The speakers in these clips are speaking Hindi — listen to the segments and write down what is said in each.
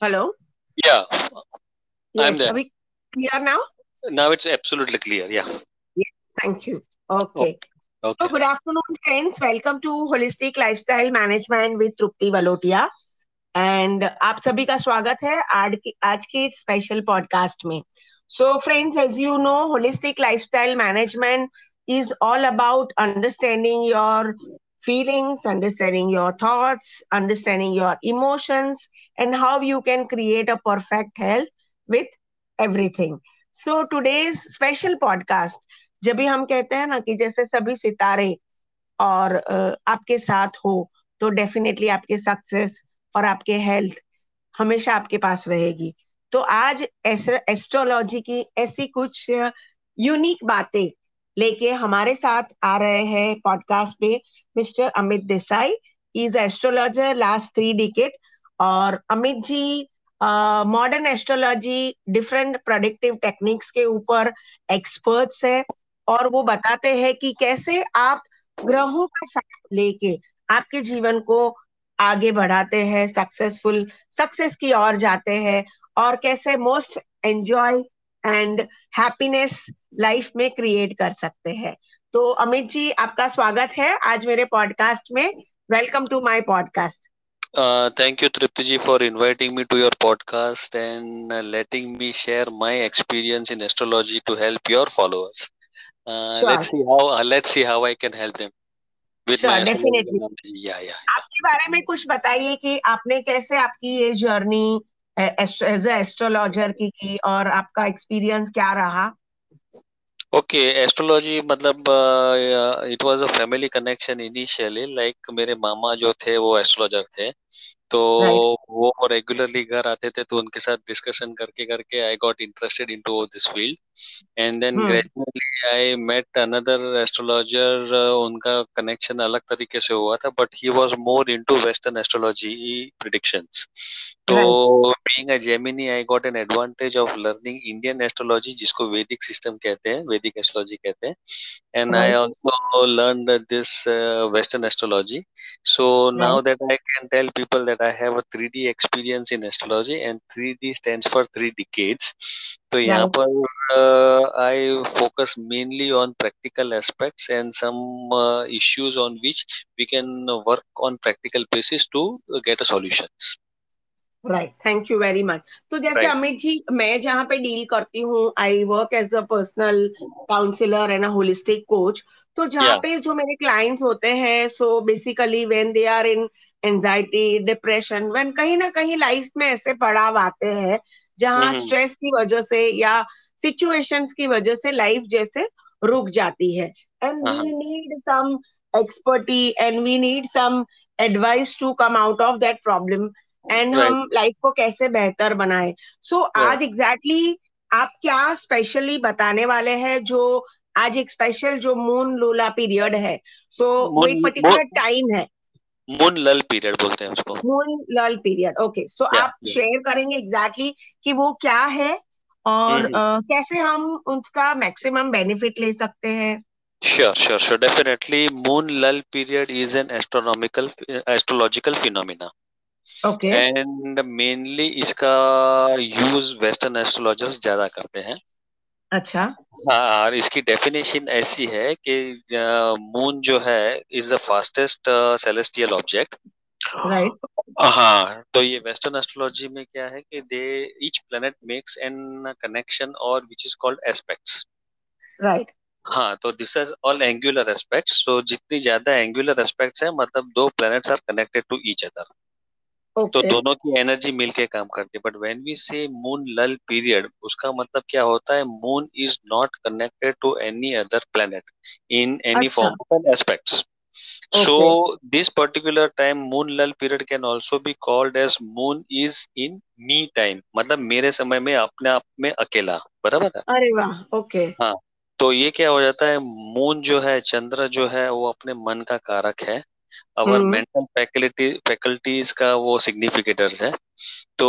Hello? Yeah, Yes, I'm there. Are we clear now? Now it's absolutely clear. Yeah. yeah Thank you. Okay. Oh, Okay. So good afternoon, friends. Welcome to Holistic Lifestyle Management with Trupti Valotia. And आप सभी का स्वागत है आज की आज के स्पेशल पॉडकास्ट में so friends as you know holistic lifestyle management is all about understanding your feelings, understanding your thoughts, understanding your emotions, and how you can create a perfect health with everything. So today's special podcast, जब भी हम कहते हैं ना कि जैसे सभी सितारे और आपके साथ हो तो डेफिनेटली आपके सक्सेस और आपके हेल्थ हमेशा आपके पास रहेगी तो आज एस्ट्रोलॉजी की ऐसी कुछ यूनिक बातें लेके हमारे साथ आ रहे हैं पॉडकास्ट पे mister Amit Desai. Is astrologer last three decade और Amit ji modern astrology different productive techniques के ऊपर एक्सपर्ट्स है। और वो बताते हैं कि कैसे आप ग्रहों का साथ लेके आपके जीवन को आगे बढ़ाते हैं सक्सेसफुल सक्सेस की ओर जाते हैं। और कैसे most enjoy and happiness life में क्रिएट कर सकते हैं। तो अमित जी आपका स्वागत है आज मेरे पॉडकास्ट में। Welcome to my podcast. Thank you Trupti ji for inviting me to your podcast and letting me share my experience in astrology to help your followers let's see how let's see how I can help them आपके बारे में कुछ बताइए कि आपने कैसे आपकी ये जर्नी एज एस्ट्रोलॉजर की की और आपका एक्सपीरियंस क्या रहा? ओके एस्ट्रोलॉजी मतलब it was a family connection initially like मेरे मामा जो थे वो एस्ट्रोलॉजर थे। तो वो रेगुलरली घर आते थे तो उनके साथ डिस्कशन करके करके I got interested into this field and then gradually I met another astrologer उनका कनेक्शन अलग तरीके से हुआ था but he was more into western astrology predictions तो being a Gemini I got an advantage of learning Indian astrology जिसको वैदिक सिस्टम कहते हैं वैदिक एस्ट्रोलॉजी कहते हैं. And I right learn this western astrology so now So I can that I can tell people that I have a 3D experience in astrology, and 3D stands for three decades. तो यहाँ राइट पर uh, I focus mainly on practical aspects and some uh, issues on which we can work on practical basis to get a solutions. Right thank you very much तो जैसे Right. अमित जी मैं जहाँ पे डील करती हूँ I work as a personal counsellor and a holistic coach तो जहाँ Yeah. पे जो मेरे क्लाइंट्स होते हैं so basically when they are in anxiety depression when कहीं ना कहीं लाइफ में ऐसे पड़ाव आते हैं जहाँ हम्म स्ट्रेस की वजह से या सिचुएशंस की वजह से लाइफ जैसे रुक जाती है। And we need some expertise and we need some advice to come out of that problem and हम लाइफ को कैसे बेहतर बनाए। So so, Right. आज एग्जैक्टली exactly आप क्या स्पेशली बताने वाले हैं जो आज एक स्पेशल जो मून लोला पीरियड है सो so, एक पर्टिकुलर टाइम है। मून लल पीरियड बोलते हैं उसको। Moon lull period okay so आप शेयर करेंगे एग्जैक्टली exactly कि वो क्या है और uh, कैसे हम उसका मैक्सिमम बेनिफिट ले सकते हैं। Sure sure sure definitely moon lull period is an astronomical astrological phenomena and mainly इसका यूज़ वेस्टर्न एस्ट्रोलॉजर्स ज़्यादा करते हैं। अच्छा। हाँ, और इसकी डेफिनेशन ऐसी है कि मून जो है is the fastest celestial object right हाँ तो ये वेस्टर्न एस्ट्रोलॉजी में क्या है कि they each planet makes an connection और which is called aspects right हाँ तो this is all angular aspects तो जितनी ज़्यादा एंगुलर एस्पेक्ट्स है मतलब दो planets are connected to each other तो ओके। दोनों की एनर्जी मिलके काम करती है। But when we say moon lull period उसका मतलब क्या होता है? Moon is not connected to any other planet in any अच्छा। Form aspects so this particular time moon lull period can also be called as moon is in me time. मतलब मेरे समय में अपने आप में अकेला। बराबर है? अरे वाह ओके। हाँ। तो ये क्या हो जाता है? मून जो है चंद्र जो है वो अपने मन का कारक है। अवर मेंटल फैकल्टी फैकल्टीज का वो सिग्निफिकेटर्स है। तो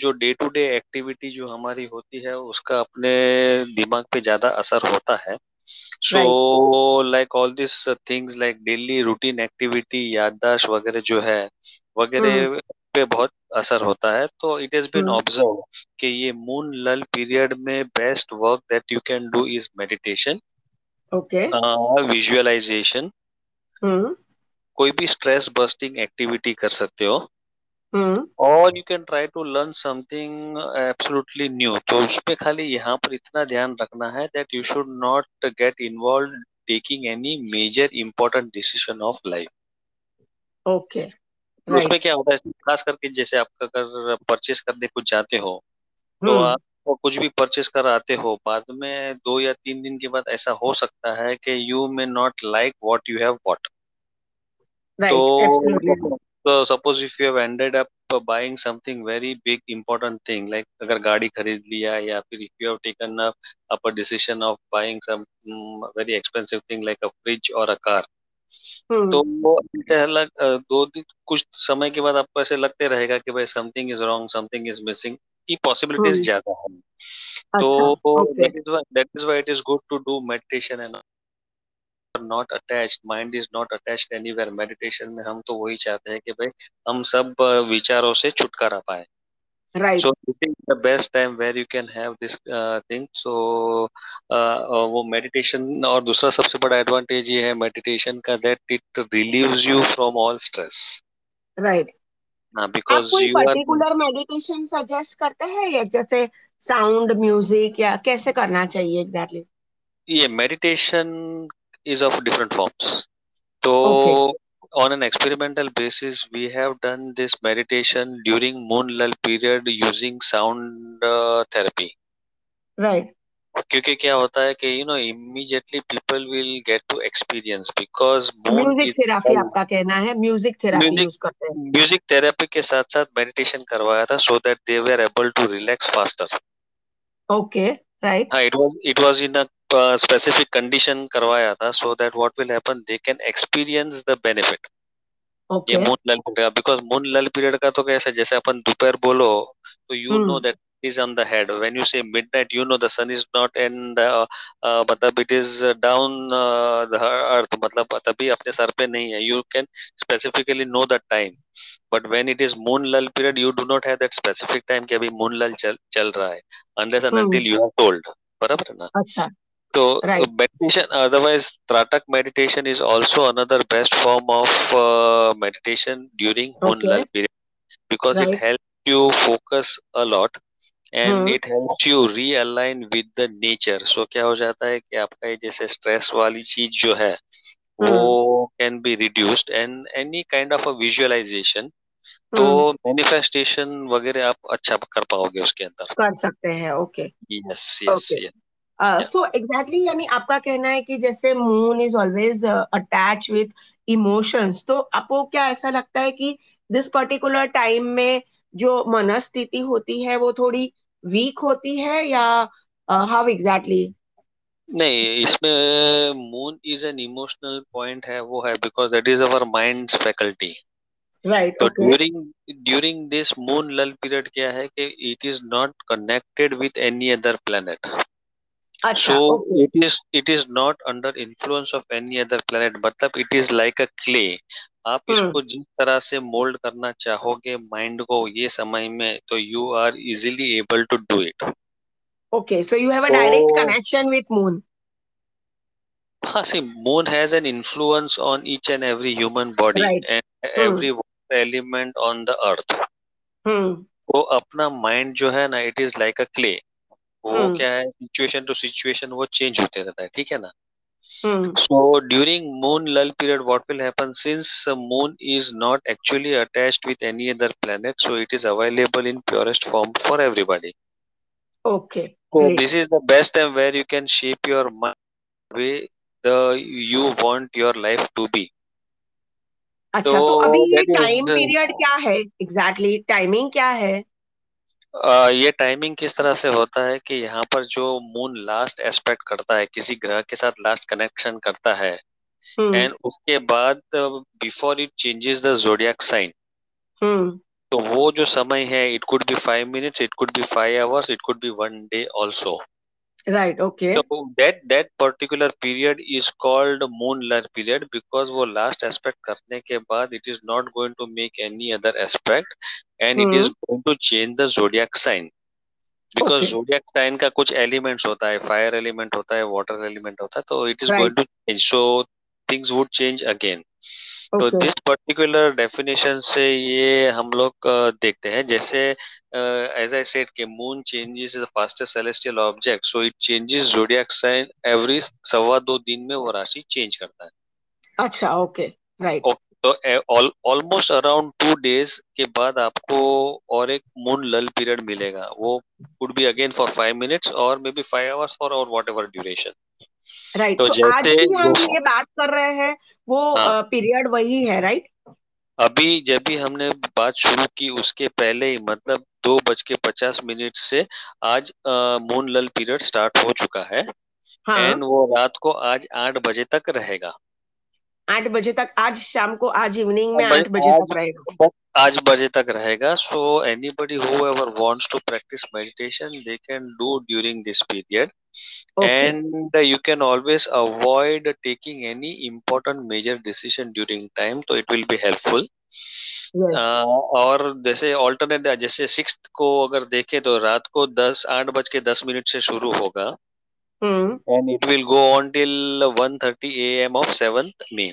जो डे टू डे एक्टिविटी जो हमारी होती है उसका अपने दिमाग पे ज़्यादा असर होता है। So like all this things like daily routine activity याददाश्त वगैरह जो है वगैरह पे बहुत असर होता है। तो इट इज़ बीन ऑब्ज़र्व कि ये मून लल पीरियड में best work that you can do is meditation okay visualization कोई भी स्ट्रेस बस्टिंग एक्टिविटी कर सकते हो। और you can try to learn something absolutely new तो उसमें खाली यहाँ पर इतना ध्यान रखना है that you should not get involve taking any major important decision of life okay उसमें क्या होता है खास करके जैसे आप अगर परचेस करने कुछ जाते हो तो हम्म। आप कुछ भी परचेस कर आते हो बाद में दो या तीन दिन के बाद ऐसा हो सकता है कि you may not like what you have bought तो So absolutely. So suppose if you have ended up buying something very big important thing like अगर गाड़ी खरीद लिया या फिर if you have taken up, up a decision of buying some um, very expensive thing like a fridge or a car hmm. तो लग दो दिन कुछ समय के बाद आपको ऐसे लगते रहेगा कि भाई something is wrong something is missing की पॉसिबिलिटीज hmm. ज़्यादा है तो that is why it is good to do meditation and not attached mind is not attached anywhere meditation में हम तो वही चाहते हैं कि भाई हम सब विचारों से छुटकारा पाए। Right. So this is the best time where you can have this uh, thing. So uh, uh, वो मेडिटेशन और दूसरा सबसे बड़ा एडवांटेज ये है मेडिटेशन का that it relieves you from all stress right because कोई पर्टिकुलर मेडिटेशन सजेस्ट करते हैं या जैसे साउंड म्यूज़िक या कैसे करना चाहिए एग्जैक्टली exactly? ये meditation is of different forms. So, okay. on an experimental basis, we have done this meditation during moon lull period using sound uh, therapy. Right. क्योंकि क्या होता है कि you know immediately people will get to experience because music therapy आपका कहना है म्यूज़िक थेरेपी यूज़ करते हैं म्यूज़िक थेरेपी के साथ साथ मेडिटेशन करवाया था so that they were able to relax faster okay right हाँ it was it was in a specific condition करवाया था so that what will happen they can experience the benefit ये मून लल पीरियड का बिकॉज़ मून लल पीरियड का तो कैसे जैसे अपन दोपहर बोलो तो you know that is on the head when you say midnight you know the sun is not in the uh, मतलब it is down uh, the earth मतलब तभी अपने सर पे नहीं है you can specifically know the time but when it is moon lull period you do not have that specific time कि अभी moon lull चल चल रहा है unless and until you are told बराबर है ना अच्छा So right. meditation, otherwise Tratak meditation is also another best form of uh, meditation during okay. Moonlal period because right. it helps you focus a lot and hmm. it helps you realign with the nature. So क्या हो जाता है कि आपका ये जैसे स्ट्रेस वाली चीज़ जो है hmm. वो can be reduced and any kind of a visualization तो मैनिफेस्टेशन वगैरह आप अच्छा कर पाओगे उसके अंदर कर सकते हैं okay yes yes yes so exactly यानी आपका कहना है कि जैसे moon is always attach with emotions तो आपको क्या ऐसा लगता है कि दिस पर्टिकुलर टाइम में जो मनस्थिति होती है वो थोड़ी वीक होती है या हाउ uh, एग्जैक्टली नहीं इसमें moon is an emotional point है वो है because that is our mind faculty right तो during during this moon lull period क्या है कि it is not connected with any other planet अच्छा, so okay. it is it is not under influence of any other planet. मतलब it is like a clay. आप hmm. इसको जिस तरह से मोल्ड करना चाहोगे माइंड को ये समय में तो you are easily able to do it okay so you have a direct connection with moon हाँ see moon has an influence on each and every human body and every element on the earth वो अपना माइंड जो है ना it is like a clay वो हम्म। क्या है सिचुएशन टू सिचुएशन वो चेंज होते रहता है ठीक है ना? So during moon lull period what will happen since moon is not actually attach with any other planet so it is available in purest form for everybody okay this is the best time where you can shape your mind way the you want your life to be अच्छा तो अभी ये टाइम पीरियड क्या है? एग्जैक्टली exactly, टाइमिंग क्या है? आ, ये टाइमिंग किस तरह से होता है कि यहाँ पर जो मून लास्ट एस्पेक्ट करता है किसी ग्रह के साथ लास्ट कनेक्शन करता है एंड उसके बाद before it changes the zodiac sign तो वो जो समय है it could be five minutes it could be five hours it could be one day also right okay so that that particular period is called moon lull period because वो last aspect करने के बाद it is not going to make any other aspect and it is hmm going to change the zodiac sign because okay zodiac sign का कुछ elements होता है fire element होता है water element होता है तो it is right going to change so things would change again तो दिस पर्टिकुलर डेफिनेशन से ये हम लोग अ, देखते हैं। जैसे एज आई सेड कि moon changes the fastest celestial object so it changes zodiac sign every सवा दो दिन में वो राशि चेंज करता है। अच्छा ओके राइट ओके तो ऑलमोस्ट अराउंड टू डेज़ के बाद आपको और एक मून लल पीरियड मिलेगा। वो would be again for five minutes और may be five hours for और वॉट एवर ड्यूरेशन राइट तो सो आज की हम ये बात कर रहे हैं वो हाँ। पीरियड वही है राइट अभी जब भी हमने बात शुरू की उसके पहले ही मतलब दो बज के पचास मिनट से आज मून लल पीरियड स्टार्ट हो चुका है। हाँ। एंड वो रात को आज आठ बजे तक रहेगा। आठ बजे तक आज शाम को आज इवनिंग में आठ बजे तक रहेगा। आज बजे तक रहेगा। So anybody whoever wants to practise meditation they can do during this period okay and you can always avoid taking any important major decision during time तो it will be helpful. Yes अ, और जैसे ऑल्टरनेट जैसे सिक्स को अगर देखें तो रात को दस आठ बज के दस मिनट से शुरू होगा। हम्म and it will go on till one thirty A M of seventh May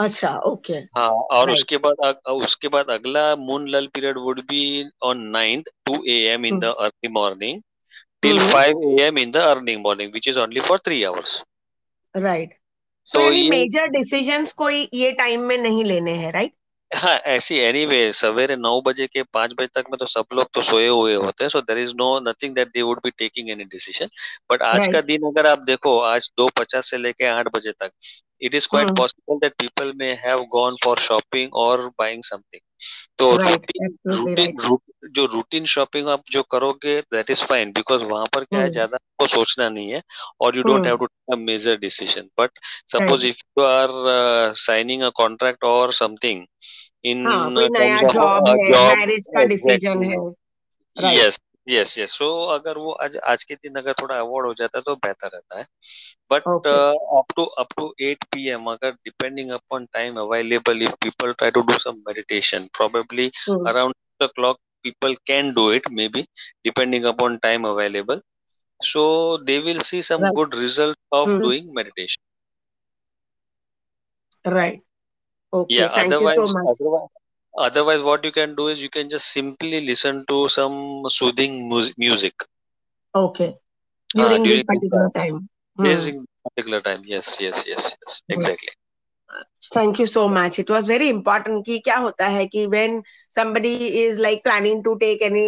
अच्छा ओके हाँ और राइट उसके बाद अग, उसके बाद अगला moon lull period would be on ninth two A M in the early morning till हम्म 5 a.m. in the early morning, which is only for three hours. So तो यानी ये मेजर डिसीजंस कोई ये टाइम में नहीं लेने हैं राइट हाँ ऐसी एनीवे सवेरे नौ बजे के पाँच बजे तक में तो सब लोग तो सोए हुए होते हैं so there is no nothing that they would be taking any decision but आज का राइट दिन अगर आप देखो आज दो पचास से लेके आठ बजे तक it is quite hmm possible that people may have gone for shopping और बाइंग समथिंग तो रूटीन रूटीन जो रूटीन शॉपिंग आप जो करोगे दैट इज़ फाइन बिकॉज़ वहाँ पर क्या है हम्म ज़्यादा आपको सोचना नहीं है और you don't have to take a major decision but suppose if you are signing a contract और something of job a job marriage का डिसीज़न है exactly यस यस सो अगर वो आज आज के दिन अगर थोड़ा अवॉर्ड हो जाता है तो बेहतर रहता है। But up to up to 8 PM अगर depending upon time available if people try to do some meditation probably around clock people can do it maybe depending upon time available so they will see some good result of doing meditation right okay thank you so much otherwise otherwise what you can do is you can just simply listen to some soothing mu- music. Okay. During, uh, during particular time. Hmm. during particular time. Yes yes yes yes. Hmm. Exactly. Thank you so much it was very important कि क्या होता है कि when somebody is like planning to take any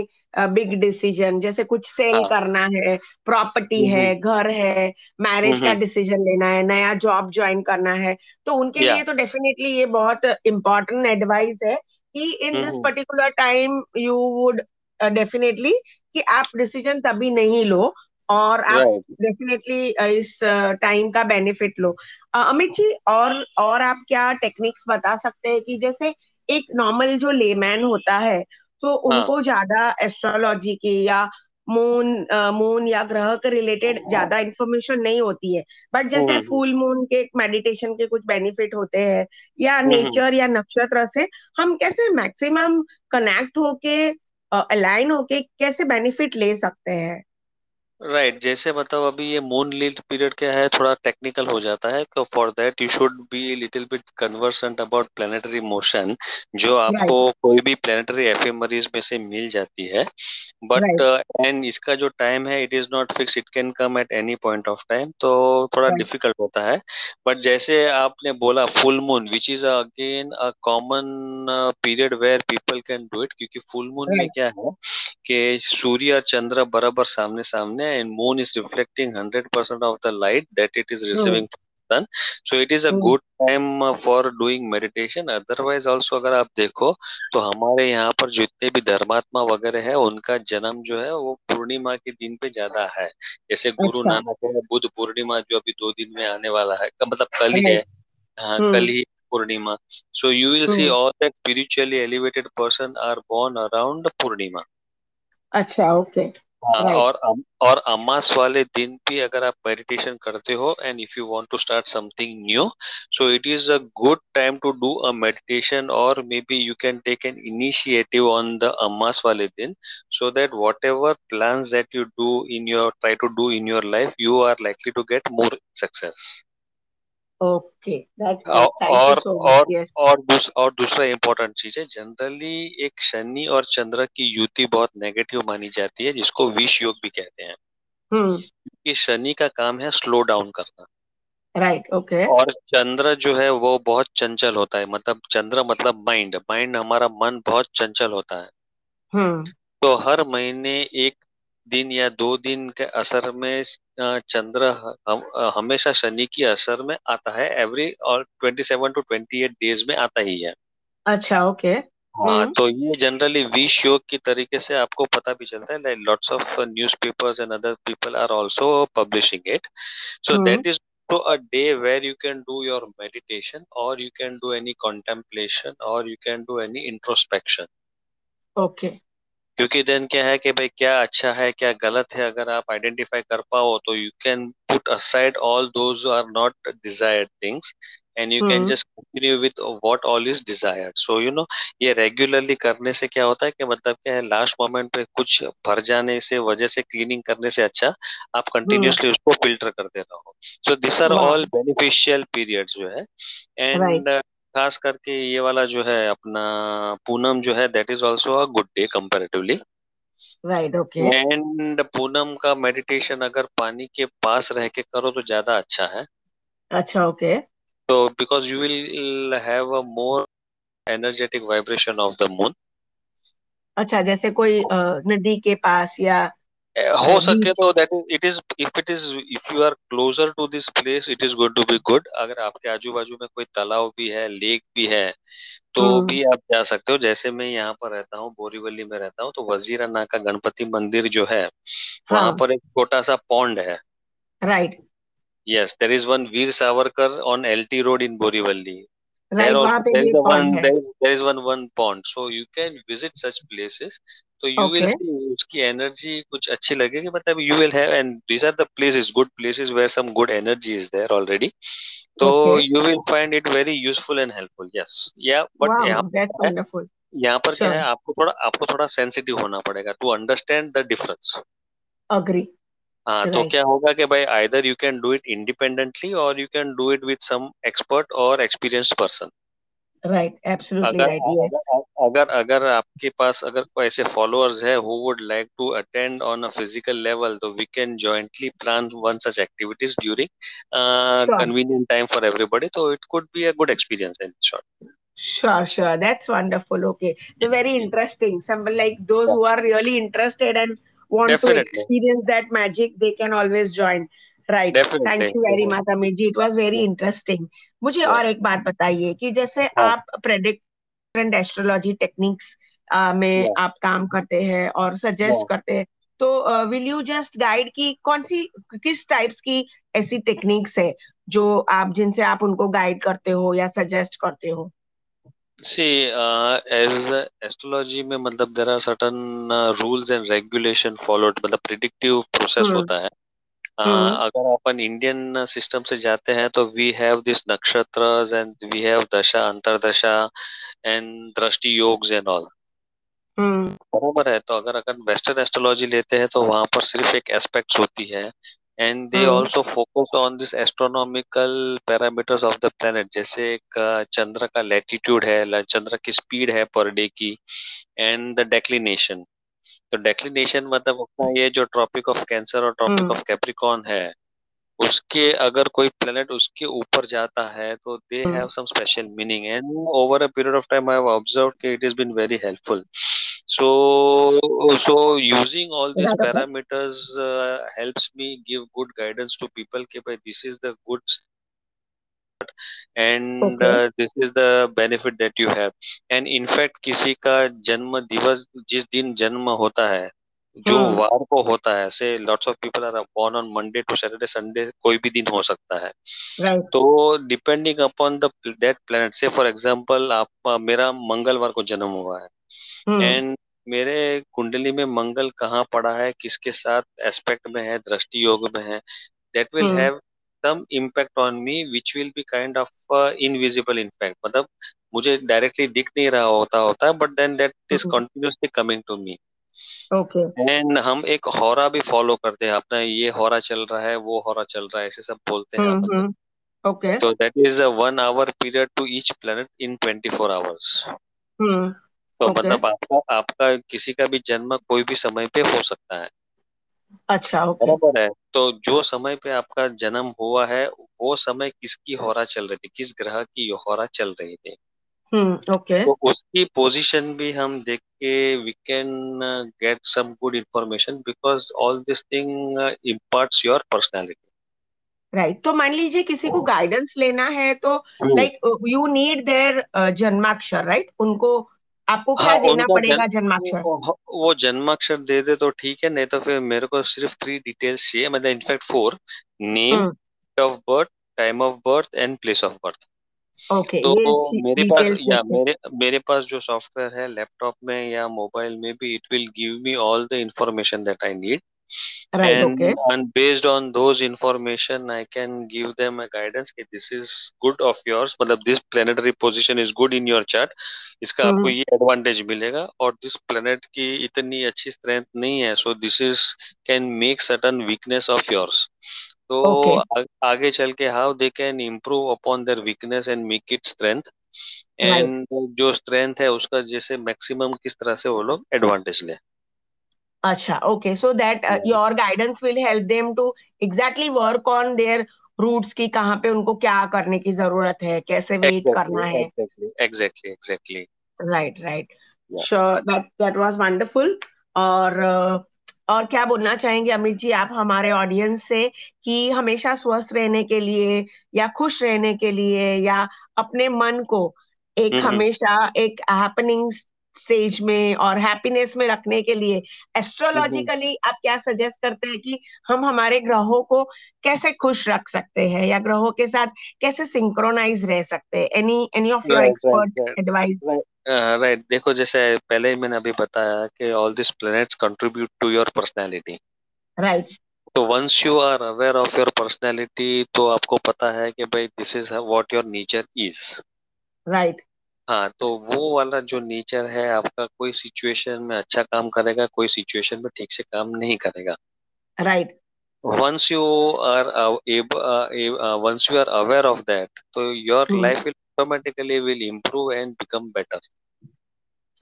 big decision जैसे कुछ सेल हाँ। करना है प्रॉपर्टी है हम्म। घर है मैरिज का हम्म डिसीज़न लेना है नया जॉब ज्वाइन करना है तो उनके या लिए तो डेफिनेटली ये बहुत इंपॉर्टेंट एडवाइस है कि in this hmm particular time you would definitely कि आप डिसीज़न तभी नहीं लो और आप डेफिनेटली इस टाइम का बेनिफिट लो। अमित जी और और आप क्या टेक्निक्स बता सकते हैं कि जैसे एक नॉर्मल जो लेमैन होता है तो हाँ। उनको ज़्यादा एस्ट्रोलॉजी की या मून मून या ग्रह के रिलेटेड ज़्यादा इंफॉर्मेशन नहीं होती है। बट जैसे हम्म। फुल मून के मेडिटेशन के कुछ बेनिफिट होते हैं या हम्म। नेचर या नक्षत्र से हम कैसे मैक्सिमम कनेक्ट होके अलाइन होके कैसे बेनिफिट ले सकते हैं? राइट right, जैसे मतलब अभी ये मून लीड पीरियड क्या है थोड़ा टेक्निकल हो जाता है तो for that you should be little bit conversant about planetary motion जो आपको राइट कोई भी प्लेनेटरी एफएमरीज में से मिल जाती है। बट एंड इसका जो टाइम है it is not fix it can come at any point of time तो थोड़ा डिफ़िकल्ट होता है। बट जैसे आपने बोला full moon which is again a common period where people can do it क्योंकि फुल मून में क्या है कि सूर्य और चंद्र बराबर सामने सामने and moon is reflecting 100% of the light that it is hmm receiving from the sun so it is a hmm good time uh, for doing meditation otherwise also अगर आप देखो तो हमारे यहाँ पर जितने भी धर्मात्मा वगैरह है उनका जन्म जो है वो पूर्णिमा के दिन पे ज़्यादा है जैसे गुरु अच्छा नानक है बुद्ध पूर्णिमा जो अभी दो दिन में आने वाला है मतलब कल ही है हाँ कल हम्म ही पूर्णिमा so you will see hmm all that spiritually elevated person are born around पूर्णिमा अच्छा ओके हाँ और और अमास वाले दिन भी अगर आप मेडिटेशन करते हो and if you want to start something new so it is a good time to do a meditation और may be you can take an initiative on the अमास वाले दिन so that whatever plan that you do in your try to do in your life you are likely to get more success. Okay that's और और और दूस, और दूसरा इम्पोर्टेंट चीज़ है जनरली एक शनि और चंद्र की युति बहुत नेगेटिव मानी जाती है जिसको विष योग भी कहते हैं। हम्म। कि शनि का काम है स्लो डाउन करना। राइट ओके और चंद्र जो है वो बहुत चंचल होता है मतलब चंद्र मतलब माइंड माइंड हमारा मन बहुत चंचल होता है। हम्म। तो हर महीने एक दिन या दो दिन के असर में अ, चंद्र हम अ, हमेशा शनि की असर में आता है। एवरी और twenty seven to twenty eight days में आता ही है। अच्छा ओके। हाँ हम्म। तो ये जनरली विश योग की तरीके से आपको पता भी चलता है। Like lots of newspapers and other people are also publishing it hmm. that is to a day where you can do your meditation or you can do any contemplation or you can do any introspection. Okay. क्योंकि देन क्या है कि भाई क्या अच्छा है क्या गलत है अगर आप आइडेंटिफाई कर पाओ तो you can put aside all those are not desired things and you can just continue with what all is desired so you know ये रेगुलरली करने से क्या होता है कि मतलब क्या है लास्ट मोमेंट पे कुछ भर जाने से वजह से क्लीनिंग करने से अच्छा आप हम्म कंटिन्यूअसली उसको फ़िल्टर करते रहो so this are all beneficial periods जो है एंड खास करके ये वाला जो है अपना पूनम जो है that is also a good day comparatively right okay and Poonam का मेडिटेशन अगर पानी के पास रह के करो तो ज़्यादा अच्छा है। अच्छा ओके तो because you will have a more energetic vibration of the moon अच्छा जैसे कोई नदी के पास या हो सके तो that is it is if it is if you are closer to this place it is going to be good अगर आपके आजू बाजू में कोई तालाब भी है लेक भी है तो हम्म भी आप जा सकते हो जैसे मैं यहाँ पर रहता हूँ बोरीवली में रहता हूँ तो वजीरा नाका गणपति मंदिर जो है हाँ. वहाँ पर एक छोटा सा पॉन्ड है right Yes, there is one Veer Savarkar on LT Road in Borivali. There right also वहाँ पे there is ये a point one there is there is one one pond. So you can visit such places. So you will okay उसकी एनर्जी कुछ अच्छी लगेगी मतलब you will have and these are the places good places where some good energy is there already. तो will find it very useful and helpful. Yes, yeah, but wow यहाँ पर दैट्स क्या है यहाँ पर क्या है आपको थोड़ा आपको थोड़ा सेंसिटिव होना पड़ेगा to understand the difference agree हाँ तो क्या होगा कि भाई either you can do it independently और you can do it with some expert और एक्सपीरियंस्ड पर्सन राइट एब्सोल्युटली अगर राइट यस अगर अगर अगर आपके पास अगर कोई ऐसे फॉलोअर्स है who would like to attend on a physical level तो we can jointly plan one such activities during sure convenient time for everybody तो it could be a good experience in short Sure, sure. That's wonderful. Okay. So very interesting. Some like those who are really interested and want to definitely experience that magic, they can always join. Definitely Thank you very much, Amit ji. It was very interesting. मुझे और एक बात बताइए कि जैसे हाँ। आप प्रेडिक्ट एस्ट्रोलॉजी टेक्निक्स में या आप काम करते हैं और सजेस्ट करते हैं तो विल यू जस्ट गाइड की कौन सी किस टाइप्स की ऐसी टेक्निक्स है जो आप जिनसे आप उनको गाइड करते हो या सजेस्ट करते हो? Uh, as एस्ट्रोलॉजी में मतलब there are certain rules and regulation followed मतलब प्रिडिक्टिव प्रोसेस हम्म। होता है। अगर अपन इंडियन सिस्टम से जाते हैं तो we have this nakshatra and we have dasha antardasha and दृष्टि योग्स एंड ऑल हम्म। बराबर है तो अगर अगर वेस्टर्न एस्ट्रोलॉजी लेते हैं तो वहाँ पर सिर्फ़ एक एस्पेक्ट होती है। And they hmm. Also focus on this astronomical parameters of the planet जैसे एक चंद्र का लैटिट्यूड है चंद्र की स्पीड है पर डे की एंड द डेक्लिनेशन तो डेक्लिनेशन मतलब अपना ये जो ट्रॉपिक ऑफ़ कैंसर और ट्रॉपिक ऑफ़ कैप्रिकॉर्न है उसके अगर कोई प्लेनेट उसके ऊपर जाता है तो they have some special meaning and over a period of time I have observed कि it is been very helpful so so using all these Radha पर parameters uh, helps me give good guidance to people कि भाई this is the good uh, this is the benefit that you have. And in fact किसी का जन्म दिवस जिस दिन जन्म होता है जो हम्म वार को होता है से lots of people are born on Monday to Saturday Sunday कोई भी दिन हो सकता है। राइट तो depending upon the that planet से फॉर एग्जांपल आप मेरा मंगलवार को जन्म हुआ है। हम्म। एंड मेरे कुंडली में मंगल कहाँ पड़ा है किसके साथ एस्पेक्ट में है दृष्टि योग में है that will have some impact on me which will be kind of invisible impact मतलब मुझे डायरेक्टली दिख नहीं रहा होता होता but then that is continuously coming to me okay and हम एक हॉरा भी फॉलो करते हैं अपना ये हॉरा चल रहा है वो हॉरा चल रहा है ऐसे सब बोलते हैं ओके तो that is a one hour period to each planet in twenty four hours तो मतलब आपका आपका किसी का भी जन्म कोई भी समय पे हो सकता है। अच्छा ओके। बराबर है। तो जो समय पे आपका जन्म हुआ है वो समय किसकी होरा चल रही थी? किस ग्रह की होरा चल रही थी? Hmm okay. तो उसकी पोजीशन भी हम देख के we can get some good information because all this thing imparts your personality right तो मान लीजिए किसी को गाइडेंस लेना है तो like you need their janmakshar right उनको आपको क्या हाँ, देना पड़ेगा जन्माक्षर? वो जन्माक्षर दे दे तो ठीक है नहीं तो फिर मेरे को सिर्फ़ थ्री डिटेल्स चाहिए मतलब in fact four name of birth time of birth and place of birth okay तो मेरे पास या मेरे मेरे पास जो सॉफ्टवेयर है लैपटॉप में या मोबाइल में भी it will give me all the information that I need right and, okay. and based on those information i can give them a guidance कि this is good of yours. मतलब this planetary position is good in your chart. इसका hmm. आपको ये एडवांटेज मिलेगा और दिस प्लेनेट की इतनी अच्छी स्ट्रेंथ नहीं है so this is can make certain weakness of yours तो okay. आगे चल के how they can improve upon their weakness and make it strength and जो स्ट्रेंथ है उसका जैसे मैक्सिमम किस तरह से वो लोग एडवांटेज ले। Acha, okay. So that uh, your guidance will help them to exactly work on their roots की कहाँ पे उनको क्या करने की ज़रूरत है कैसे वेट exactly, करना है। Exactly exactly right right sure that that was wonderful और और क्या बोलना चाहेंगे अमित जी आप हमारे ऑडियंस से कि हमेशा स्वस्थ रहने के लिए या खुश रहने के लिए या अपने मन को एक हमेशा एक हैपनिंग स्टेज में और हैप्पीनेस में रखने के लिए। एस्ट्रोलॉजिकली आप क्या सजेस्ट करते हैं कि हम हमारे ग्रहों को कैसे खुश रख सकते हैं या ग्रहों के साथ कैसे सिंक्रोनाइज रह सकते हैं? Any any of your expert advice right देखो जैसे पहले ही मैंने अभी बताया कि all this planets contribute to your personality right तो once you are aware of your personality तो आपको पता है कि भाई this is what your nature is right हाँ तो वो वाला जो नेचर है आपका कोई सिचुएशन में अच्छा काम करेगा कोई सिचुएशन में ठीक से काम नहीं करेगा। Right. Once you are once you are aware of that तो your life will automatically will improve and become better.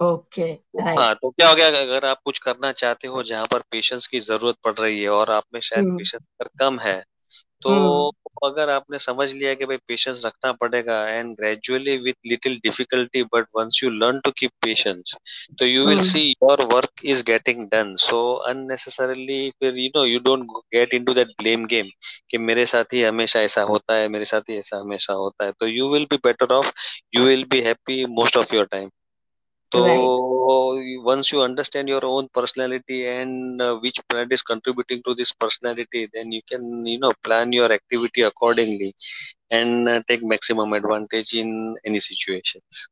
Okay हाँ तो क्या हो गया अगर आप कुछ करना चाहते हो जहाँ पर पेशेंस की ज़रूरत पड़ रही है और आप में शायद पेशेंस hmm. कम है तो हम्म। अगर आपने समझ लिया कि भाई पेशेंस रखना पड़ेगा and gradually with little difficulty but once you learn to keep patience तो you will see your work is getting done so unnecessarily फिर you know you don't get into that blame game कि मेरे साथ ही हमेशा ऐसा होता है मेरे साथ ही ऐसा हमेशा होता है। तो you will be better off you will be happy most of your time So right. once you understand your own personality and uh, which planet is contributing to this personality, then you can you know plan your activity accordingly and uh, take maximum advantage in any situations.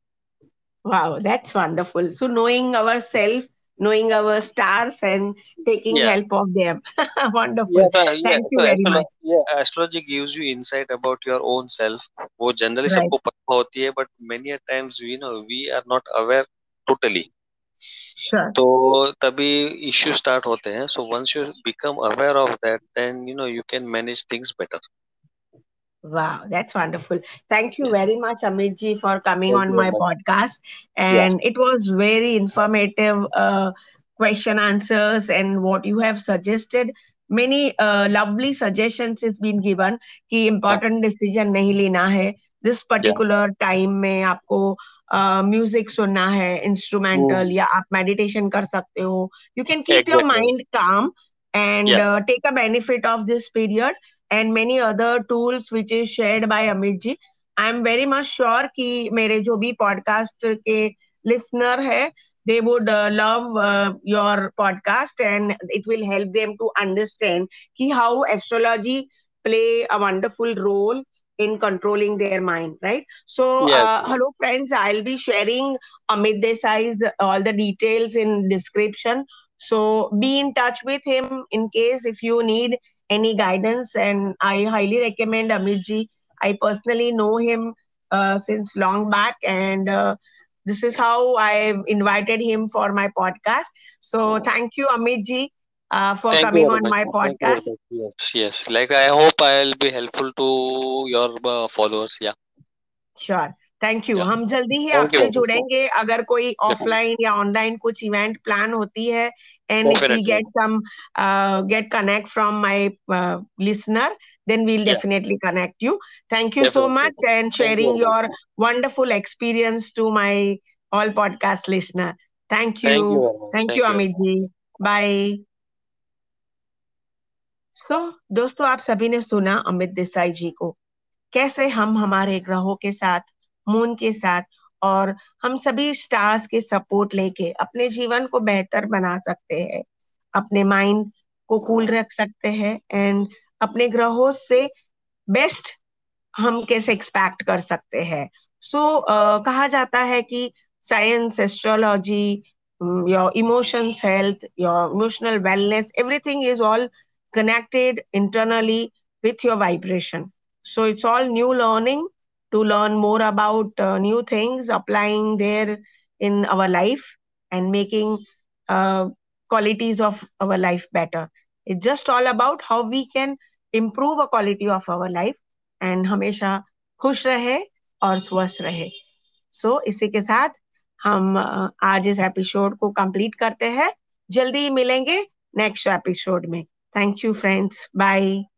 Wow, that's wonderful. So knowing ourselves, knowing our stars, and taking yeah. help of them. wonderful. Yeah, uh, Thank yeah. you so very much. Yeah, astrology gives you insight about your own self. वो generally right. सबको पता होती है, but many a times you know we are not Totally sure. तो तभी इश्यू स्टार्ट होते हैं so once you become aware of that then you know you can manage things better Wow, that's wonderful. Thank you very much, Amit ji, for coming Thank on my podcast. And yeah. it was very informative uh, question answers and what you have suggested. Many uh, lovely suggestions has been given कि important decision नहीं लेना है this particular yeah. time में आपको म्यूज़िक uh, सुनना है इंस्ट्रूमेंटल hmm. या आप मेडिटेशन कर सकते हो। You can keep your mind calm and take a benefit of this period and many other tools which is shared by Amit ji I am very much sure कि मेरे जो भी पॉडकास्ट के लिसनर है they would uh, love uh, your podcast and it will help them to understand ki how astrology play a wonderful role in controlling their mind, right? So, Yes. uh, hello friends, I'll be sharing Amit Desai's all the details in description. So be in touch with him in case if you need any guidance. And I highly recommend Amit ji. I personally know him uh, since long back, and uh, this is how I invited him for my podcast. So thank you, Amit ji, uh, for Thank coming on much. my podcast. Yes, yes. Like I hope I'll be helpful to your uh, followers. Yeah. Sure. Thank you हम जल्दी ही आपसे जुड़ेंगे अगर कोई ऑफलाइन या ऑनलाइन कुछ इवेंट प्लान होती है and if we get some get connect from my listener then we'll definitely connect you thank you so much and sharing your wonderful experience to my all podcast listener thank you thank you Amit ji bye so so, दोस्तों आप सभी ने सुना अमित देसाई जी को। कैसे हम हमारे ग्रहों के साथ मून के साथ और हम सभी स्टार्स के सपोर्ट लेके अपने जीवन को बेहतर बना सकते हैं। अपने माइंड को कूल रख सकते हैं एंड अपने ग्रहों से बेस्ट हम कैसे एक्सपेक्ट कर सकते हैं। सो so, uh, कहा जाता है कि science astrology your emotions health your emotional wellness everything is all connected internally with your vibration. So it's all new learning to learn more about uh, new things, applying there in our life and making uh, qualities of our life better. It's just all about how we can improve a quality of our life and हमेशा खुश रहे और स्वस्थ सो so, इसी के साथ हम आज इस एपिसोड को कंप्लीट करते हैं जल्दी मिलेंगे नेक्स्ट एपिसोड में Thank you, friends. Bye.